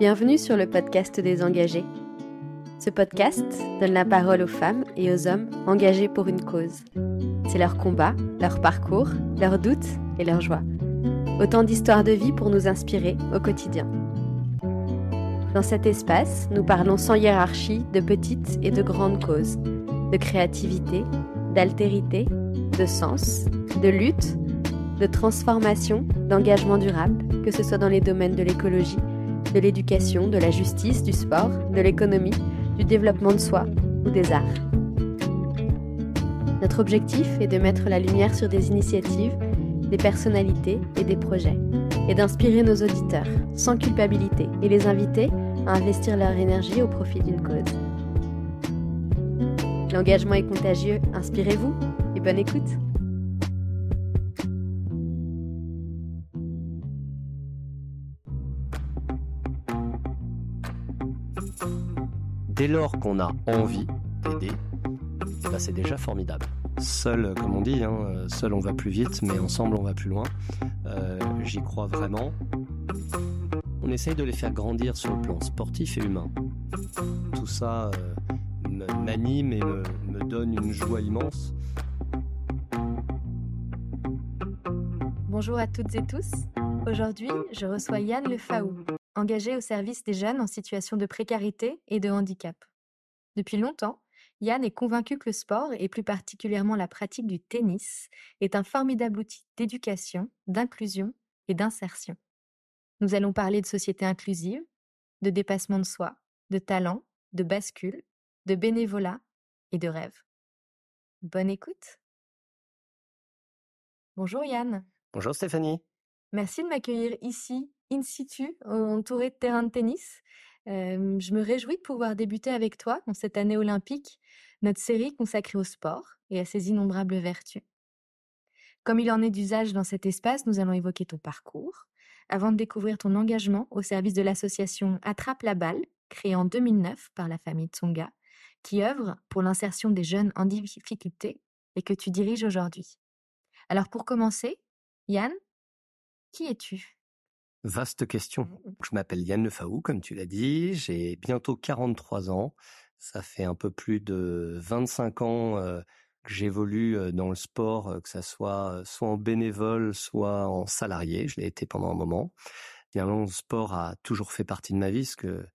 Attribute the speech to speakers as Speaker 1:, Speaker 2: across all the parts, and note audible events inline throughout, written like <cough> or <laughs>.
Speaker 1: Bienvenue sur le podcast des engagés. Ce podcast donne la parole aux femmes et aux hommes engagés pour une cause. C'est leur combat, leur parcours, leurs doutes et leurs joies. Autant d'histoires de vie pour nous inspirer au quotidien. Dans cet espace, nous parlons sans hiérarchie de petites et de grandes causes, de créativité, d'altérité, de sens, de lutte, de transformation, d'engagement durable, que ce soit dans les domaines de l'écologie, de l'éducation, de la justice, du sport, de l'économie, du développement de soi ou des arts. Notre objectif est de mettre la lumière sur des initiatives, des personnalités et des projets, et d'inspirer nos auditeurs, sans culpabilité, et les inviter à investir leur énergie au profit d'une cause. L'engagement est contagieux, inspirez-vous et bonne écoute
Speaker 2: Dès lors qu'on a envie d'aider, bah, c'est déjà formidable. Seul, comme on dit, hein, seul on va plus vite, mais ensemble on va plus loin. Euh, j'y crois vraiment. On essaye de les faire grandir sur le plan sportif et humain. Tout ça euh, m'anime et me, donne une joie immense.
Speaker 1: Bonjour à toutes et tous. Aujourd'hui, je reçois Yann Le Faou, engagé au service des jeunes en situation de précarité et de handicap. Depuis longtemps, Yann est convaincu que le sport, et plus particulièrement la pratique du tennis, est un formidable outil d'éducation, d'inclusion et d'insertion. Nous allons parler de société inclusive, de dépassement de soi, de talent, de bascule, de bénévolat et de rêve. Bonne écoute. Bonjour Yann.
Speaker 2: Bonjour Stéphanie.
Speaker 1: Merci de m'accueillir ici, in situ, entouré de terrain de tennis. je me réjouis de pouvoir débuter avec toi dans cette année olympique notre série consacrée au sport et à ses innombrables vertus. Comme il en est d'usage dans cet espace, nous allons évoquer ton parcours, avant de découvrir ton engagement au service de l'association Attrape la balle, créée en 2009 par la famille Tsonga, qui œuvre pour l'insertion des jeunes en difficulté et que tu diriges aujourd'hui. Alors pour commencer, Yann, qui es-tu?
Speaker 2: Vaste question. Je m'appelle Yann Lefaou, comme tu l'as dit. J'ai bientôt 43 ans. Ça fait un peu plus de 25 ans que j'évolue dans le sport, que ça soit soit en bénévole, soit en salarié. Je l'ai été pendant un moment. Bien, le sport a toujours fait partie de ma vie, parce que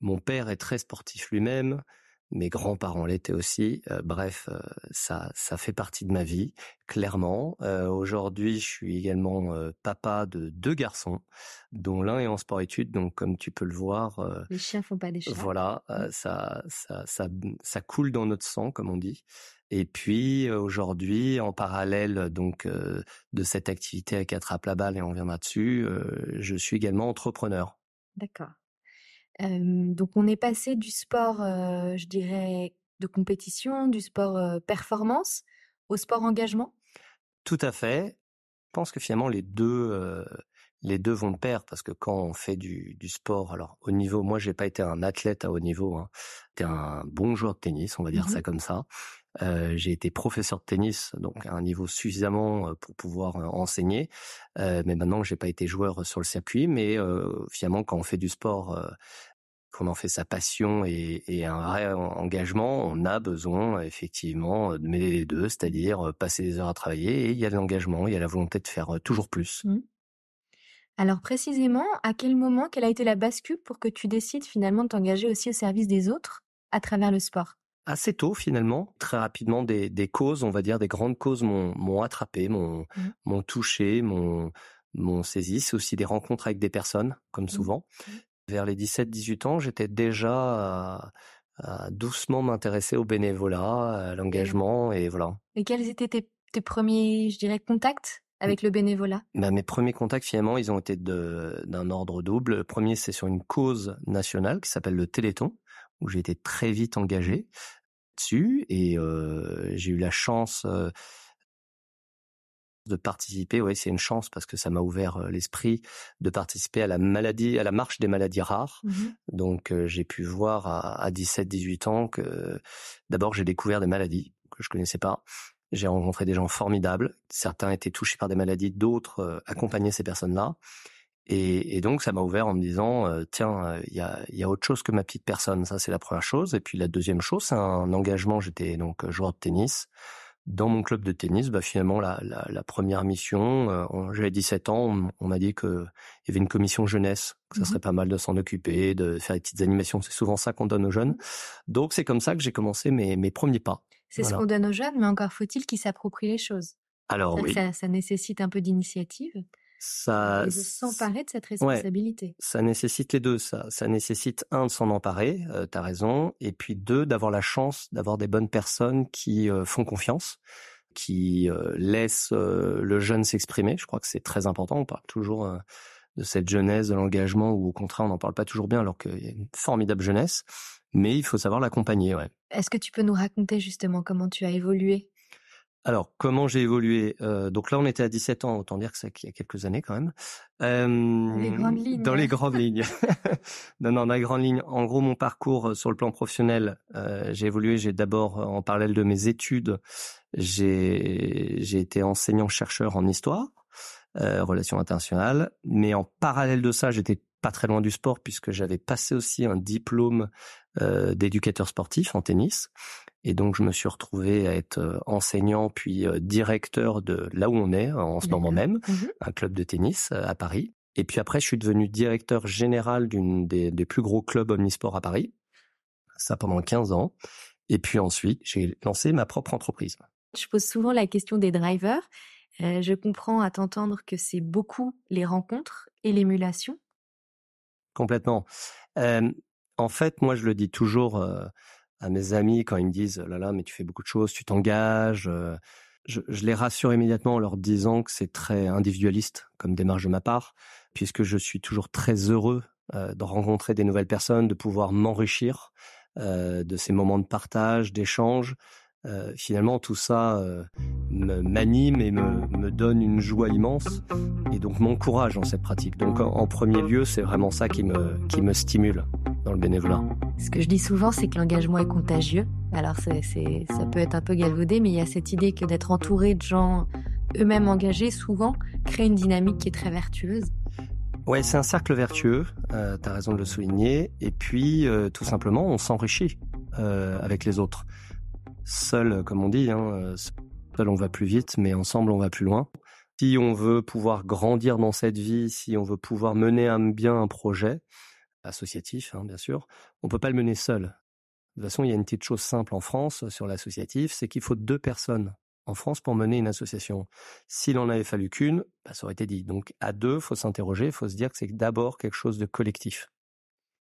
Speaker 2: mon père est très sportif lui-même mes grands-parents l'étaient aussi. Euh, bref, euh, ça, ça fait partie de ma vie, clairement. Euh, aujourd'hui, je suis également papa de deux garçons, dont l'un est en sport-études. Donc, comme tu peux le voir,
Speaker 1: les chiens font pas des chats.
Speaker 2: Voilà, mmh. ça, ça, ça, ça coule dans notre sang, comme on dit. Et puis aujourd'hui, en parallèle donc de cette activité avec Attrape la balle et on viendra dessus, je suis également entrepreneur.
Speaker 1: D'accord donc on est passé du sport, je dirais, de compétition, du sport, performance, au sport engagement?
Speaker 2: Tout à fait. Je pense que finalement les deux, les deux vont de pair parce que quand on fait du du sport, alors au niveau moi j'ai pas été un athlète à haut niveau, hein. J'étais un bon joueur de tennis, on va dire mmh ça comme ça. j'ai été professeur de tennis, donc à un niveau suffisamment pour pouvoir enseigner. mais maintenant, j'ai pas été joueur sur le circuit. Mais finalement, quand on fait du sport, qu'on en fait sa passion et, et, un vrai engagement, on a besoin effectivement de mêler les deux, c'est-à-dire passer des heures à travailler et il y a l'engagement, il y a la volonté de faire toujours plus. Mmh.
Speaker 1: Alors précisément, à quel moment, quelle a été la bascule pour que tu décides finalement de t'engager aussi au service des autres à travers le sport?
Speaker 2: Assez tôt finalement, très rapidement, des, des, causes, on va dire des grandes causes m'ont attrapé, m'ont mmh. touché, m'ont saisi. C'est aussi des rencontres avec des personnes, comme mmh. Vers les 17-18 ans, j'étais déjà à, doucement m'intéresser au bénévolat, à l'engagement et voilà.
Speaker 1: Et quels étaient tes, premiers, je dirais, contacts avec le bénévolat?
Speaker 2: Bah, Mes premiers contacts, finalement, ils ont été d'un ordre double. Le premier, c'est sur une cause nationale qui s'appelle le Téléthon, où j'ai été très vite engagé dessus et j'ai eu la chance de participer. Oui, c'est une chance parce que ça m'a ouvert l'esprit de participer à la maladie, à la marche des maladies rares. Mmh Donc j'ai pu voir à, 17-18 ans que d'abord j'ai découvert des maladies que je connaissais pas. J'ai rencontré des gens formidables. Certains étaient touchés par des maladies, d'autres accompagnaient ces personnes-là. Et, donc ça m'a ouvert en me disant tiens il y a, y a autre chose que ma petite personne ça c'est la première chose et puis la deuxième chose c'est un engagement j'étais donc joueur de tennis dans mon club de tennis, bah finalement la, la, la première mission, euh, j'avais 17 ans, on, m'a dit que il y avait une commission jeunesse, que ça mmh serait pas mal de s'en occuper, de faire des petites animations. C'est souvent ça qu'on donne aux jeunes. Donc c'est comme ça que j'ai commencé mes, mes premiers pas.
Speaker 1: C'est ce qu'on donne aux jeunes, mais encore faut-il qu'ils s'approprient les choses.
Speaker 2: Alors oui.
Speaker 1: Ça, ça nécessite un peu d'initiative ça et de s'emparer de cette responsabilité.
Speaker 2: ça nécessite les deux. Ça, ça nécessite un de s'en emparer, euh, t'as raison, et puis deux d'avoir la chance d'avoir des bonnes personnes qui euh, font confiance, qui euh, laissent euh, le jeune s'exprimer. Je crois que c'est très important. On parle toujours de cette jeunesse, de l'engagement, ou au contraire on n'en parle pas toujours bien, alors qu'il y a une formidable jeunesse. Mais il faut savoir l'accompagner. Ouais.
Speaker 1: Est-ce que tu peux nous raconter justement comment tu as évolué
Speaker 2: alors, comment j'ai évolué euh, Donc là, on était à 17 ans, autant dire que c'est qu'il y a quelques années quand même.
Speaker 1: Euh, dans les grandes lignes.
Speaker 2: Dans les grandes <laughs> lignes. <laughs> non, non, dans les grandes lignes. En gros, mon parcours euh, sur le plan professionnel, euh, j'ai évolué. J'ai d'abord, en parallèle de mes études, j'ai j'ai été enseignant-chercheur en histoire, euh, relations internationales. Mais en parallèle de ça, j'étais pas très loin du sport puisque j'avais passé aussi un diplôme euh, d'éducateur sportif en tennis. Et donc, je me suis retrouvé à être euh, enseignant puis euh, directeur de là où on est en ce moment même, mmh un club de tennis euh, à Paris. Et puis après, je suis devenu directeur général d'une des, des, plus gros clubs omnisport à Paris. Ça pendant 15 ans. Et puis ensuite, j'ai lancé ma propre entreprise.
Speaker 1: Je pose souvent la question des drivers. Euh, je comprends à t'entendre que c'est beaucoup les rencontres et l'émulation.
Speaker 2: Complètement. Euh, en fait, moi, je le dis toujours à mes amis quand ils me disent là là mais tu fais beaucoup de choses, tu t'engages. Je, je, les rassure immédiatement en leur disant que c'est très individualiste comme démarche de ma part, puisque je suis toujours très heureux euh, de rencontrer des nouvelles personnes, de pouvoir m'enrichir euh, de ces moments de partage, d'échange. Euh, finalement, tout ça euh, m'anime et me, me, donne une joie immense et donc m'encourage dans cette pratique. Donc, en, en premier lieu, c'est vraiment ça qui me, qui me stimule dans le bénévolat.
Speaker 1: Ce que je dis souvent, c'est que l'engagement est contagieux. Alors, c'est, c'est, ça peut être un peu galvaudé, mais il y a cette idée que d'être entouré de gens eux-mêmes engagés, souvent, crée une dynamique qui est très vertueuse.
Speaker 2: Ouais, c'est un cercle vertueux, euh, tu as raison de le souligner. Et puis, euh, tout simplement, on s'enrichit avec les autres. Seul, comme on dit, hein, euh, seul on va plus vite, mais ensemble on va plus loin. Si on veut pouvoir grandir dans cette vie, si on veut pouvoir mener bien un projet associatif, hein, bien sûr, on peut pas le mener seul. De toute façon, il y a une petite chose simple en France sur l'associatif, c'est qu'il faut deux personnes en France pour mener une association. S'il en avait fallu qu'une, bah, ça aurait été dit. Donc à deux, faut s'interroger, faut se dire que c'est d'abord quelque chose de collectif.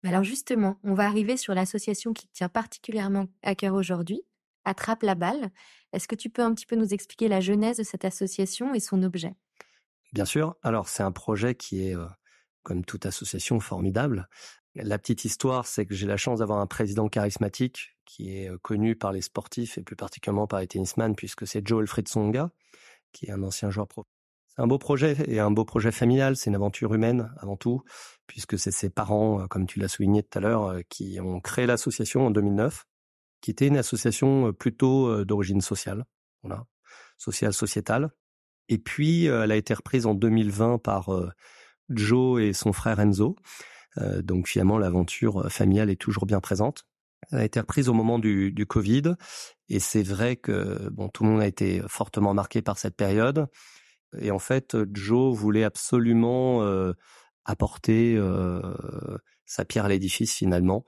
Speaker 1: Alors justement, on va arriver sur l'association qui tient particulièrement à cœur aujourd'hui, Attrape la balle. Est-ce que tu peux un petit peu nous expliquer la genèse de cette association et son objet?
Speaker 2: Bien sûr. Alors c'est un projet qui est, euh, comme toute association, formidable. La petite histoire, c'est que j'ai la chance d'avoir un président charismatique qui est euh, connu par les sportifs et plus particulièrement par les tennisman, puisque c'est Joe Alfred Songa, qui est un ancien joueur pro. C'est un beau projet et un beau projet familial. C'est une aventure humaine avant tout, puisque c'est ses parents, euh, comme tu l'as souligné tout à l'heure, qui ont créé l'association en 2009 qui était une association plutôt d'origine sociale, sociale, sociétale. Et puis, elle a été reprise en 2020 par Joe et son frère Enzo. donc, finalement, l'aventure familiale est toujours bien présente. Elle a été reprise au moment du, Covid, et c'est vrai que bon, tout le monde a été fortement marqué par cette période. Et en fait, Joe voulait absolument apporter sa pierre à l'édifice finalement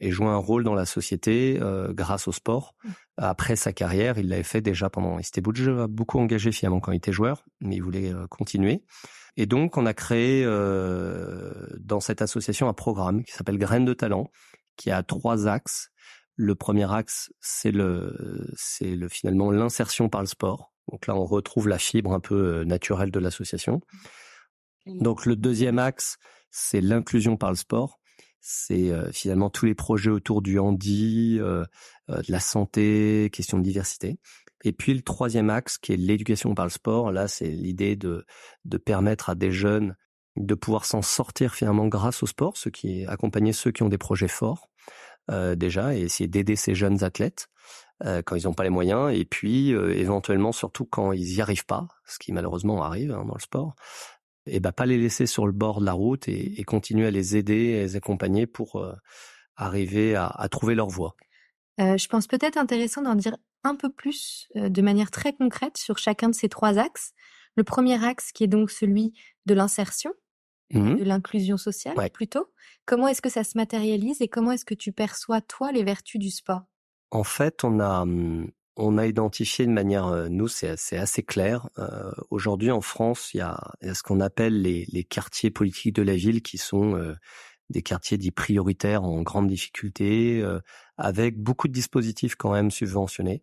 Speaker 2: et jouer un rôle dans la société euh, grâce au sport. Mmh. Après sa carrière, il l'avait fait déjà pendant. Il s'était beaucoup engagé finalement quand il était joueur, mais il voulait euh, continuer. Et donc, on a créé euh, dans cette association un programme qui s'appelle Graines de talent, qui a trois axes. Le premier axe, c'est le, c'est le finalement l'insertion par le sport. Donc là, on retrouve la fibre un peu naturelle de l'association. Mmh. Donc le deuxième axe, c'est l'inclusion par le sport c'est euh, finalement tous les projets autour du handi, euh, euh, de la santé, question de diversité. Et puis le troisième axe qui est l'éducation par le sport, là c'est l'idée de, de permettre à des jeunes de pouvoir s'en sortir finalement grâce au sport, ce qui accompagner ceux qui ont des projets forts euh, déjà et essayer d'aider ces jeunes athlètes euh, quand ils n'ont pas les moyens et puis éventuellement surtout quand ils y arrivent pas, ce qui malheureusement arrive hein, dans le sport, et bah pas les laisser sur le bord de la route et, continuer à les aider, et les accompagner pour euh, arriver à, trouver leur voie.
Speaker 1: Euh, je pense peut-être intéressant d'en dire un peu plus euh, de manière très concrète sur chacun de ces trois axes. Le premier axe qui est donc celui de l'insertion, mmh de l'inclusion sociale plutôt. Comment est-ce que ça se matérialise et comment est-ce que tu perçois toi les vertus du sport?
Speaker 2: En fait, on a mmh, on a identifié de manière, euh, nous c'est assez clair. Euh, aujourd'hui en France, il y a, ce qu'on appelle les, quartiers politiques de la ville qui sont euh, des quartiers dits prioritaires en grande difficulté, avec beaucoup de dispositifs quand même subventionnés.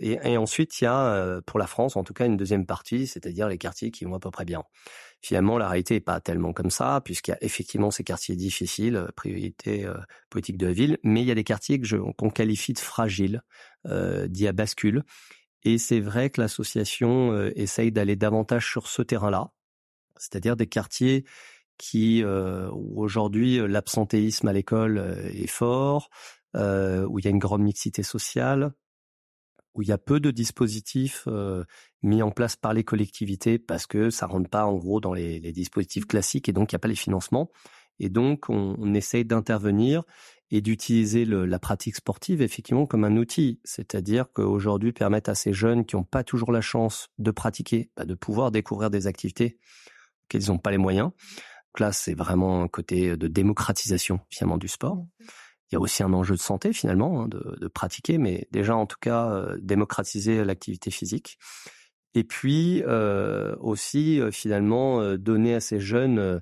Speaker 2: Et, ensuite, il y a, pour la France en tout cas, une deuxième partie, c'est-à-dire les quartiers qui vont à peu près bien. Finalement, la réalité n'est pas tellement comme ça, puisqu'il y a effectivement ces quartiers difficiles, euh, priorité euh, politique de la ville, mais il y a des quartiers qu'on qualifie de fragiles, euh, dits à bascule. Et c'est vrai que l'association euh, essaye d'aller davantage sur ce terrain-là, c'est-à-dire des quartiers où aujourd'hui l'absentéisme à l'école est fort, où il y a une grande mixité sociale, où il y a peu de dispositifs euh, mis en place par les collectivités parce que ça rentre pas en gros dans les, dispositifs mmh. classiques et donc il n'y a pas les financements. Et donc on, essaye d'intervenir et d'utiliser la pratique sportive effectivement comme un outil, c'est-à-dire qu'aujourd'hui permettre à ces jeunes qui n'ont pas toujours la chance de pratiquer, bah, de pouvoir découvrir des activités qu'ils n'ont pas les moyens. Donc là, c'est vraiment un côté de démocratisation finalement du sport. Mmh. Il y a aussi un enjeu de santé finalement, hein, de, de, pratiquer, mais déjà en tout cas euh, démocratiser l'activité physique. Et puis euh, aussi euh, finalement donner à ces jeunes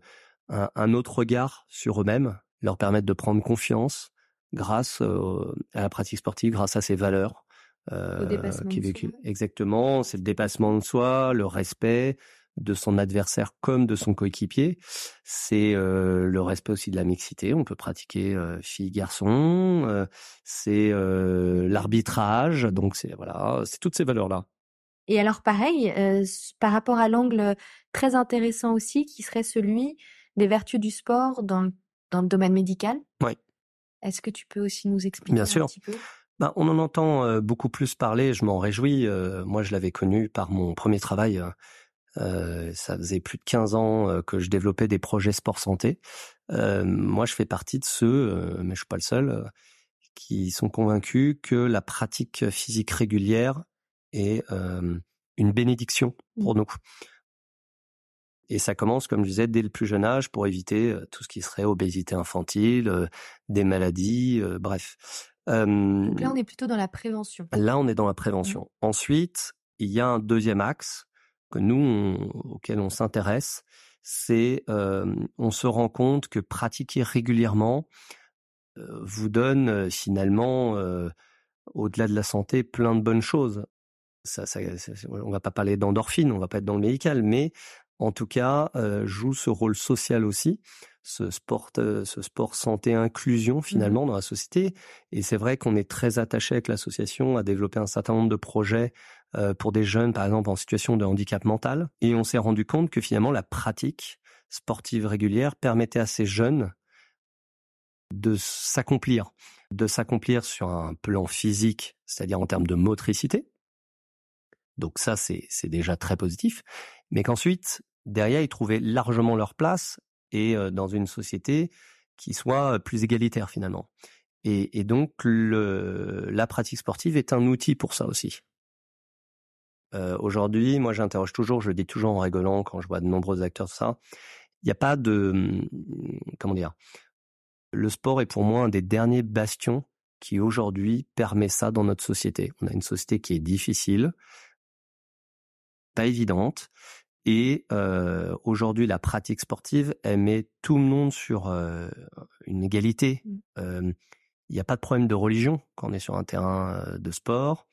Speaker 2: un, un, autre regard sur eux-mêmes, leur permettre de prendre confiance grâce à la pratique sportive, grâce à ces valeurs.
Speaker 1: Euh, qui véhiculent.
Speaker 2: Exactement, c'est le dépassement de soi, le respect, de son adversaire comme de son coéquipier. C'est euh, le respect aussi de la mixité. On peut pratiquer euh, fille-garçon. Euh, c'est l'arbitrage. Donc c'est voilà, c'est toutes ces valeurs là.
Speaker 1: Et alors pareil, par rapport à l'angle très intéressant aussi, qui serait celui des vertus du sport dans, dans le domaine médical.
Speaker 2: Oui.
Speaker 1: Est-ce que tu peux aussi nous expliquer
Speaker 2: Bien sûr.
Speaker 1: petit peu?
Speaker 2: Ben, on en entend beaucoup plus parler, je m'en réjouis. moi, je l'avais connu par mon premier travail euh, ça faisait plus de 15 ans euh, que je développais des projets sport santé. Euh, moi, je fais partie de ceux, mais je suis pas le seul, qui sont convaincus que la pratique physique régulière est une bénédiction pour mmh. nous. Et ça commence, comme je disais, dès le plus jeune âge pour éviter tout ce qui serait obésité infantile, des maladies, bref.
Speaker 1: Donc là, on est plutôt dans la prévention.
Speaker 2: Là, on est dans la prévention. Mmh. Ensuite, il y a un deuxième axe que nous, auquel on s'intéresse, c'est euh, on se rend compte que pratiquer régulièrement euh, vous donne euh, finalement, euh, au-delà de la santé, plein de bonnes choses. Ça, ça, on va pas parler d'endorphine, on va pas être dans le médical, mais en tout cas, joue ce rôle social aussi, ce sport, ce sport santé inclusion mmh finalement dans la société. Et c'est vrai qu'on est très attaché avec l'association à développer un certain nombre de projets pour des jeunes, par exemple, en situation de handicap mental. Et on s'est rendu compte que finalement, la pratique sportive régulière permettait à ces jeunes de s'accomplir, de s'accomplir sur un plan physique, c'est-à-dire en termes de motricité. Donc ça, c'est déjà très positif. Mais qu'ensuite, derrière, ils trouvaient largement leur place et euh, dans une société qui soit plus égalitaire finalement. Et, donc, la pratique sportive est un outil pour ça aussi. Euh, aujourd'hui, moi j'interroge toujours, je dis toujours en rigolant quand je vois de nombreux acteurs de ça, il n'y a pas de... Hum, comment dire Le sport est pour moi un des derniers bastions qui aujourd'hui permet ça dans notre société. On a une société qui est difficile, pas évidente, et euh, aujourd'hui, la pratique sportive, elle met tout le monde sur euh, une égalité. Mmh. Il n'y a pas de problème de religion quand on est sur un terrain de sport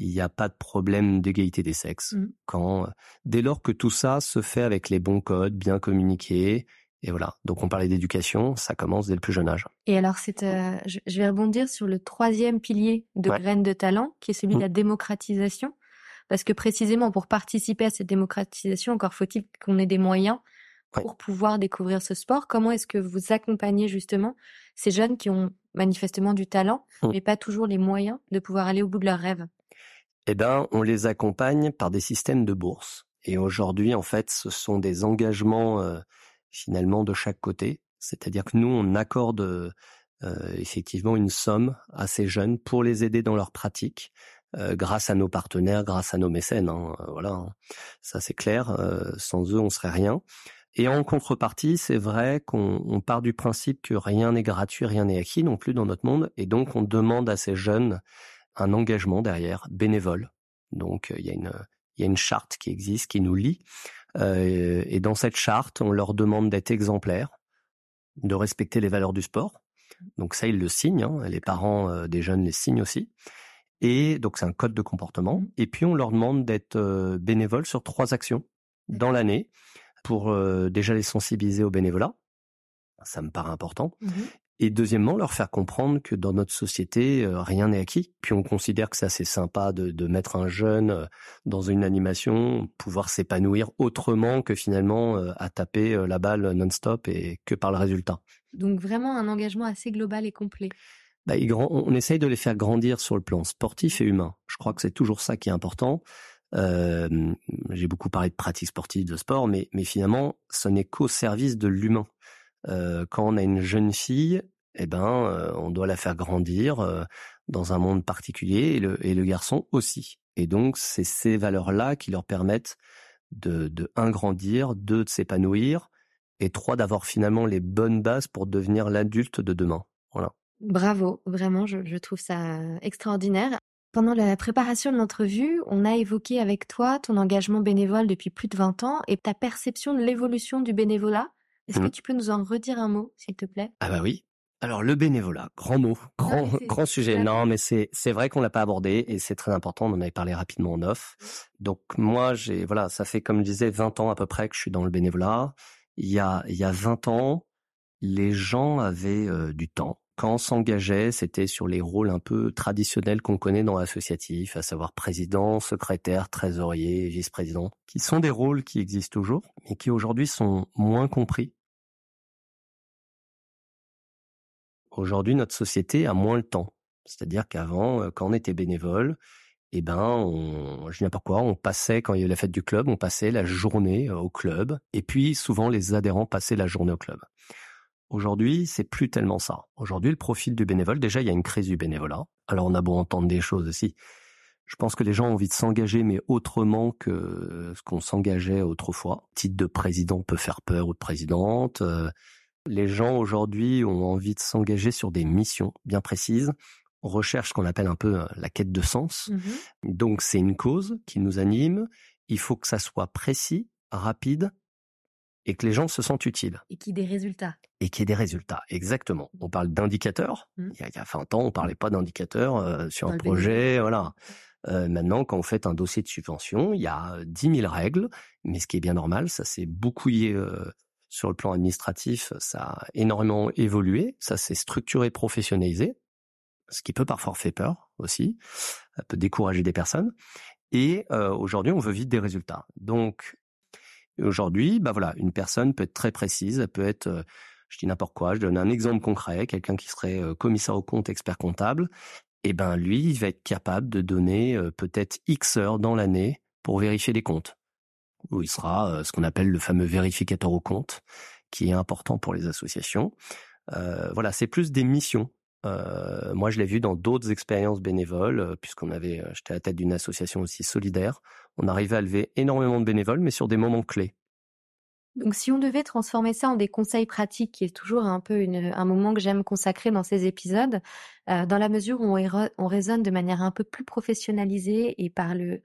Speaker 2: il n'y a pas de problème d'égalité des sexes. Mmh. Quand, euh, dès lors que tout ça se fait avec les bons codes, bien communiqués, et voilà. Donc on parlait d'éducation, ça commence dès le plus jeune âge.
Speaker 1: Et alors c'est, euh, je vais rebondir sur le troisième pilier de graines de talent, qui est celui de mmh. la démocratisation, parce que précisément pour participer à cette démocratisation, encore faut-il qu'on ait des moyens pour pouvoir découvrir ce sport. Comment est-ce que vous accompagnez justement ces jeunes qui ont manifestement du talent, mmh. mais pas toujours les moyens de pouvoir aller au bout de leurs rêves?
Speaker 2: Eh ben, on les accompagne par des systèmes de bourse. Et aujourd'hui, en fait, ce sont des engagements finalement de chaque côté. C'est-à-dire que nous, on accorde effectivement une somme à ces jeunes pour les aider dans leur pratique. grâce à nos partenaires, grâce à nos mécènes, hein, voilà, hein. ça c'est clair. sans eux, on serait rien. Et en contrepartie, c'est vrai qu'on part du principe que rien n'est gratuit, rien n'est acquis non plus dans notre monde, et donc on demande à ces jeunes un engagement derrière, bénévole. Donc il y a une il y a une charte qui existe, qui nous lie, euh, et dans cette charte, on leur demande d'être exemplaires, de respecter les valeurs du sport. Donc ça, ils le signent. Hein, les parents euh, des jeunes les signent aussi. Et donc c'est un code de comportement. Mmh. Et puis on leur demande d'être euh, bénévoles sur trois actions dans l'année pour déjà les sensibiliser au bénévolat. Ça me paraît important. Mmh et deuxièmement, leur faire comprendre que dans notre société, euh, rien n'est acquis. Puis on considère que c'est assez sympa de, de, mettre un jeune euh, dans une animation, pouvoir s'épanouir autrement que finalement euh, à taper la balle non-stop et que par le résultat.
Speaker 1: Donc vraiment un engagement assez global et complet.
Speaker 2: Bah, on essaye de les faire grandir sur le plan sportif et humain. Je crois que c'est toujours ça qui est important. Euh, J'ai beaucoup parlé de pratique sportive, de sport, mais, mais finalement, ce n'est qu'au service de l'humain. Quand on a une jeune fille, eh ben, on doit la faire grandir dans un monde particulier et le, et le garçon aussi. Et donc, c'est ces valeurs-là qui leur permettent de, de un, grandir, deux, de s'épanouir, et trois, d'avoir finalement les bonnes bases pour devenir l'adulte de demain. Voilà.
Speaker 1: Bravo, vraiment, je, je trouve ça extraordinaire. Pendant la préparation de l'entrevue, on a évoqué avec toi ton engagement bénévole depuis plus de 20 ans et ta perception de l'évolution du bénévolat est-ce que mmh. tu peux nous en redire un mot, s'il te plaît?
Speaker 2: Ah bah oui. Alors le bénévolat, grand mot, grand grand sujet. Non, mais c'est c'est vrai qu'on l'a pas abordé et c'est très important. On en avait parlé rapidement en off. Donc moi, j'ai voilà, ça fait comme je disais 20 ans à peu près que je suis dans le bénévolat. Il y a il y a 20 ans, les gens avaient euh, du temps. Quand on s'engageait, c'était sur les rôles un peu traditionnels qu'on connaît dans l'associatif, à savoir président, secrétaire, trésorier, vice-président, qui sont des rôles qui existent toujours, mais qui aujourd'hui sont moins compris Aujourd'hui, notre société a moins le temps. C'est-à-dire qu'avant, euh, quand on était bénévole, eh ben, on, je dis n'importe quoi, on passait, quand il y avait la fête du club, on passait la journée euh, au club. Et puis, souvent, les adhérents passaient la journée au club. Aujourd'hui, c'est plus tellement ça. Aujourd'hui, le profil du bénévole, déjà, il y a une crise du bénévolat. Alors, on a beau entendre des choses aussi. Je pense que les gens ont envie de s'engager, mais autrement que ce qu'on s'engageait autrefois. titre de président peut faire peur ou de présidente. Euh, les gens aujourd'hui ont envie de s'engager sur des missions bien précises. On recherche ce qu'on appelle un peu euh, la quête de sens. Mmh Donc c'est une cause qui nous anime. Il faut que ça soit précis, rapide et que les gens se sentent utiles.
Speaker 1: Et qu'il y ait des résultats.
Speaker 2: Et qu'il y ait des résultats, exactement. On parle d'indicateurs. Mmh. Il, y a 20 ans, on parlait pas d'indicateurs euh, sur un projet. Voilà. Euh, maintenant, quand vous faites un dossier de subvention, il y a 10 000 règles, mais ce qui est bien normal, ça s'est beaucoup sur le plan administratif, ça a énormément évolué, ça s'est structuré, professionnalisé, ce qui peut parfois faire peur aussi, ça peut décourager des personnes. Et euh, aujourd'hui, on veut vite des résultats. Donc, aujourd'hui, bah voilà, une personne peut être très précise, elle peut être, euh, je dis n'importe quoi, je donne un exemple concret, quelqu'un qui serait euh, commissaire au compte, expert comptable, eh ben lui, il va être capable de donner peut-être X heures dans l'année pour vérifier les comptes où il sera euh, ce qu'on appelle le fameux vérificateur au compte, qui est important pour les associations. Euh, voilà, c'est plus des missions. Euh, moi, je l'ai vu dans d'autres expériences bénévoles, puisqu'on avait, j'étais à la tête d'une association aussi solidaire. On arrivait à lever énormément de bénévoles, mais sur des moments clés.
Speaker 1: Donc, si on devait transformer ça en des conseils pratiques, qui est toujours un peu un moment que j'aime consacrer dans ces épisodes, dans la mesure où on, on raisonne de manière un peu plus professionnalisée et par le,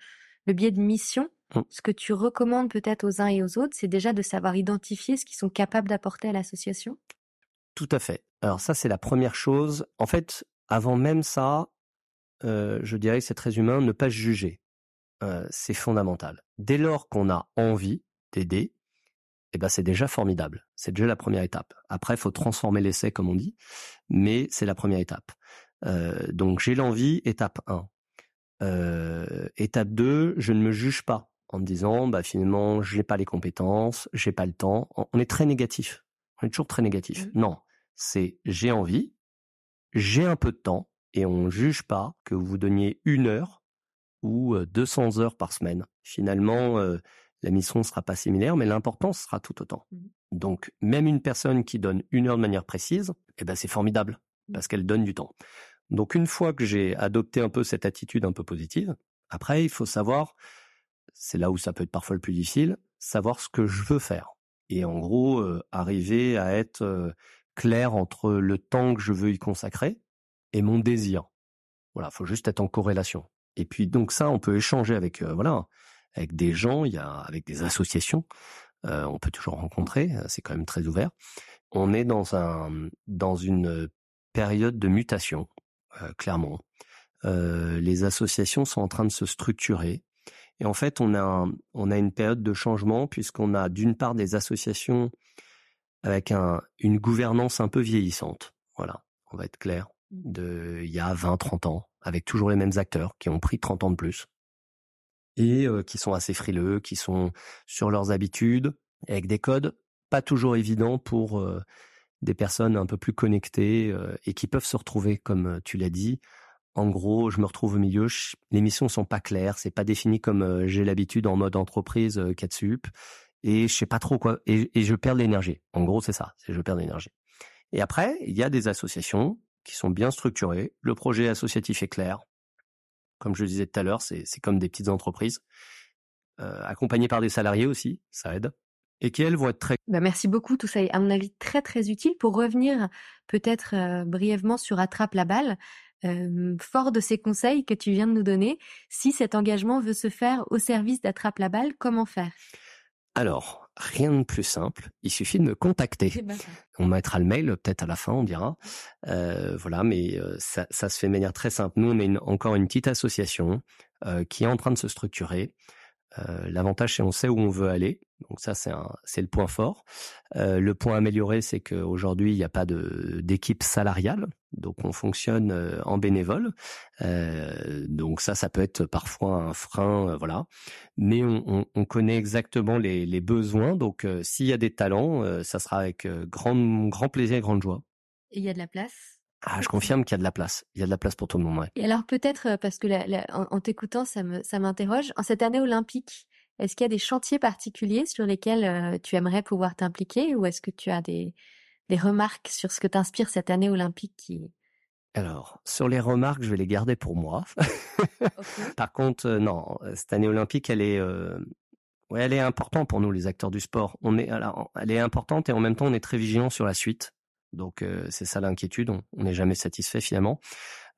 Speaker 1: le biais de missions. Ce que tu recommandes peut-être aux uns et aux autres, c'est déjà de savoir identifier ce qu'ils sont capables d'apporter à l'association?
Speaker 2: Tout à fait. Alors ça, c'est la première chose. En fait, avant même ça, euh, je dirais que c'est très humain, ne pas juger. Euh, c'est fondamental. Dès lors qu'on a envie d'aider, eh ben c'est déjà formidable. C'est déjà la première étape. Après, il faut transformer l'essai, comme on dit, mais c'est la première étape. Euh, donc j'ai l'envie, étape 1. étape 2, je ne me juge pas en me disant bah finalement j'ai pas les compétences, j'ai pas le temps. On est très négatif. On est toujours très négatif. Mmh. Non, c'est j'ai envie, j'ai un peu de temps et on juge pas que vous donniez une heure ou 200 heures par semaine. Finalement, la mission ne sera pas similaire, mais l'importance sera tout autant. Mmh. Donc, même une personne qui donne une heure de manière précise, eh ben, c'est formidable mmh. parce qu'elle donne du temps. Donc, une fois que j'ai adopté un peu cette attitude un peu positive, après, il faut savoir, c'est là où ça peut être parfois le plus difficile, savoir ce que je veux faire. Et en gros, euh, arriver à être euh, clair entre le temps que je veux y consacrer et mon désir. Voilà, faut juste être en corrélation. Et puis donc ça, on peut échanger avec euh, voilà avec des gens, avec des associations, on peut toujours rencontrer, c'est quand même très ouvert. On est dans un dans une période de mutation, clairement. les associations sont en train de se structurer. Et en fait, on a on a une période de changement puisqu'on a d'une part des associations avec un, une gouvernance un peu vieillissante. Voilà, on va être clair. Mmh. De il y a 20, 30 ans, avec toujours les mêmes acteurs qui ont pris 30 ans de plus et euh, qui sont assez frileux, qui sont sur leurs habitudes, avec des codes pas toujours évidents pour euh, des personnes un peu plus connectées euh, et qui peuvent se retrouver, comme tu l'as dit. En gros, je me retrouve au milieu. les missions sont pas claires, c'est pas défini comme j'ai l'habitude en mode entreprise euh, Catsup et je sais pas trop quoi et, je perds de l'énergie. En gros, c'est ça, c'est je perds de l'énergie. Et après, il y a des associations qui sont bien structurées. Le projet associatif est clair. Comme je le disais tout à l'heure, c'est comme des petites entreprises, euh, accompagnées par des salariés aussi, ça aide. Et qui, elles, vont être très...
Speaker 1: Bah merci beaucoup, tout ça est à mon avis très très utile. Pour revenir peut-être euh, brièvement sur Attrape la balle, euh, fort de ces conseils que tu viens de nous donner, si cet engagement veut se faire au service d'Attrape la balle, comment faire?
Speaker 2: Alors, rien de plus simple. Il suffit de me contacter. On mettra le mail peut-être à la fin, on dira. Euh, voilà, mais euh, ça, ça, se fait de manière très simple. Nous, on est encore une petite association euh, qui est en train de se structurer. Euh, l'avantage, c'est on sait où on veut aller. Donc ça, c'est c'est le point fort. Le point amélioré, c'est qu'aujourd'hui, il n'y a pas de d'équipe salariale. Donc on fonctionne euh, en bénévole. donc ça, ça peut être parfois un frein, voilà. Mais on, on, connaît exactement les, les besoins. Donc s'il y a des talents, ça sera avec grand grand plaisir et grande joie.
Speaker 1: Et il y a de la place
Speaker 2: ah, je confirme qu'il y a de la place. Il y a de la place pour tout le monde. Ouais.
Speaker 1: Et alors peut-être euh, parce que en, t'écoutant, ça me ça m'interroge. En cette année olympique, est-ce qu'il y a des chantiers particuliers sur lesquels euh, tu aimerais pouvoir t'impliquer, ou est-ce que tu as des des remarques sur ce que t'inspire cette année olympique qui
Speaker 2: alors, sur les remarques, je vais les garder pour moi. <laughs> Par contre, euh, non, cette année olympique, elle est, ouais, elle est importante pour nous, les acteurs du sport. On est, alors, elle est importante et en même temps, on est très vigilant sur la suite. Donc euh, c'est ça l'inquiétude, on n'est jamais satisfait finalement.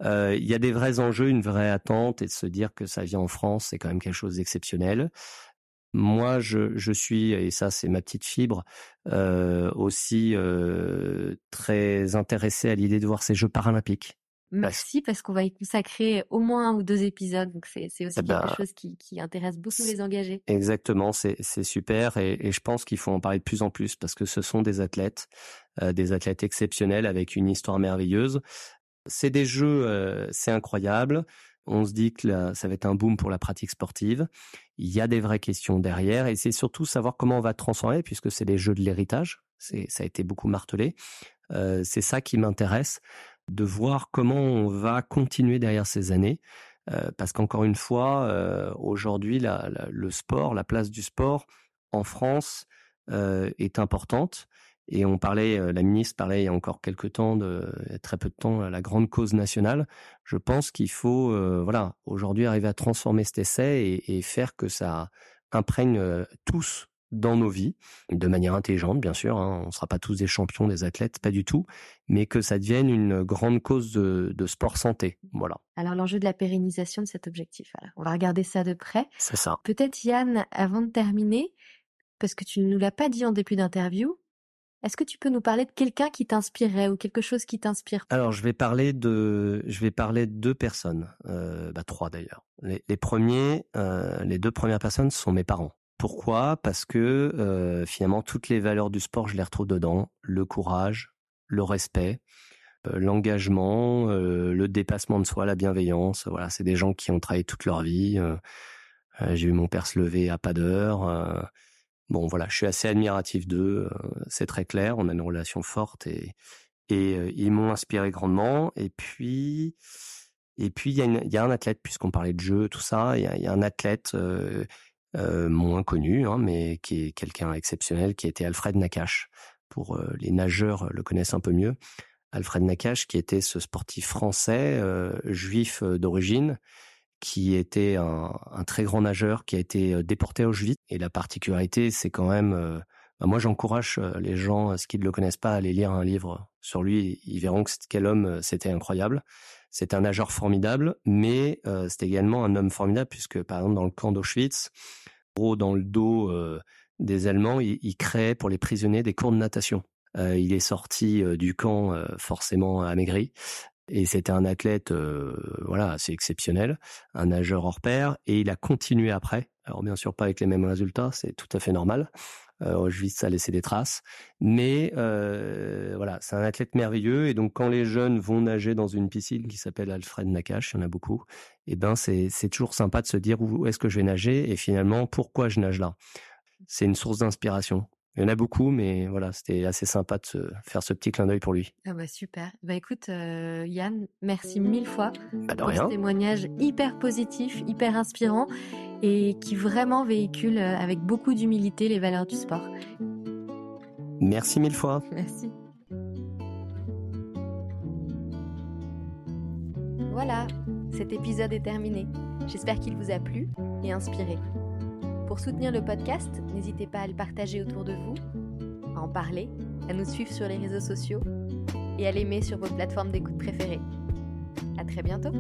Speaker 2: Euh, il y a des vrais enjeux, une vraie attente et de se dire que ça vient en France, c'est quand même quelque chose d'exceptionnel. Moi, je, je suis, et ça c'est ma petite fibre, euh, aussi euh, très intéressé à l'idée de voir ces Jeux paralympiques.
Speaker 1: Merci parce qu'on va y consacrer au moins un ou deux épisodes, donc c'est aussi eh quelque ben, chose qui, qui, intéresse beaucoup les engagés.
Speaker 2: Exactement, c'est super et, et, je pense qu'il faut en parler de plus en plus parce que ce sont des athlètes, euh, des athlètes exceptionnels avec une histoire merveilleuse. C'est des jeux, euh, c'est incroyable. On se dit que ça va être un boom pour la pratique sportive. Il y a des vraies questions derrière et c'est surtout savoir comment on va transformer puisque c'est les jeux de l'héritage. Ça a été beaucoup martelé. Euh, c'est ça qui m'intéresse de voir comment on va continuer derrière ces années. Euh, parce qu'encore une fois, euh, aujourd'hui, le sport, la place du sport en France est importante. Et on parlait, la ministre parlait il y a encore quelques temps, de très peu de temps, la grande cause nationale. Je pense qu'il faut, voilà, aujourd'hui arriver à transformer cet essai et, et faire que ça imprègne tous dans nos vies, de manière intelligente, bien sûr. Hein. On ne sera pas tous des champions, des athlètes, pas du tout, mais que ça devienne une grande cause de, sport santé. Voilà.
Speaker 1: Alors l'enjeu de la pérennisation de cet objectif. on va regarder ça de près.
Speaker 2: C'est ça.
Speaker 1: Peut-être Yann, avant de terminer, parce que tu ne nous l'as pas dit en début d'interview, est-ce que tu peux nous parler de quelqu'un qui t'inspirerait ou quelque chose qui t'inspire?
Speaker 2: Alors, je vais parler de, je vais parler de deux personnes, euh, bah, trois d'ailleurs. Les, premiers, euh, les deux premières personnes sont mes parents. Pourquoi? Parce que euh, finalement, toutes les valeurs du sport, je les retrouve dedans. Le courage, le respect, l'engagement, le dépassement de soi, la bienveillance. Voilà, c'est des gens qui ont travaillé toute leur vie. J'ai vu mon père se lever à pas d'heure. Bon, voilà, je suis assez admiratif d'eux. c'est très clair. On a une relation forte et et ils m'ont inspiré grandement. Et puis et puis il y, a un athlète puisqu'on parlait de jeu, tout ça. Il y a, un athlète moins connu, hein, mais qui est quelqu'un exceptionnel, qui était Alfred Nakache. Pour les nageurs le connaissent un peu mieux. Alfred Nakache, qui était ce sportif français, juif d'origine, qui était un, très grand nageur, qui a été déporté à Auschwitz. Et la particularité, c'est quand même bah, moi, j'encourage les gens, ceux qui ne le connaissent pas, à aller lire un livre sur lui. Ils verront que quel homme c'était incroyable. C'est un nageur formidable, mais euh, c'est également un homme formidable puisque, par exemple, dans le camp d'Auschwitz, dans le dos des Allemands, il, il, créait pour les prisonniers des cours de natation. Euh, il est sorti du camp forcément amaigri. Et c'était un athlète, voilà, assez exceptionnel, un nageur hors pair, et il a continué après. Alors bien sûr pas avec les mêmes résultats, c'est tout à fait normal. Euh, Auschwitz a laissé des traces. Mais euh, voilà, c'est un athlète merveilleux. Et donc, quand les jeunes vont nager dans une piscine qui s'appelle Alfred Nakache, il y en a beaucoup, et eh ben c'est toujours sympa de se dire où est-ce que je vais nager et finalement pourquoi je nage là? C'est une source d'inspiration. Il y en a beaucoup, mais voilà, c'était assez sympa de se faire ce petit clin d'œil pour lui.
Speaker 1: Ah bah super. Bah écoute, euh, Yann, merci mille fois
Speaker 2: bah,
Speaker 1: pour ce témoignage hyper positif, hyper inspirant et qui vraiment véhicule euh, avec beaucoup d'humilité les valeurs du sport.
Speaker 2: Merci mille fois.
Speaker 1: Merci. Voilà, cet épisode est terminé. J'espère qu'il vous a plu et inspiré. Pour soutenir le podcast, n'hésitez pas à le partager autour de vous, à en parler, à nous suivre sur les réseaux sociaux et à l'aimer sur vos plateformes d'écoute préférées. À très bientôt!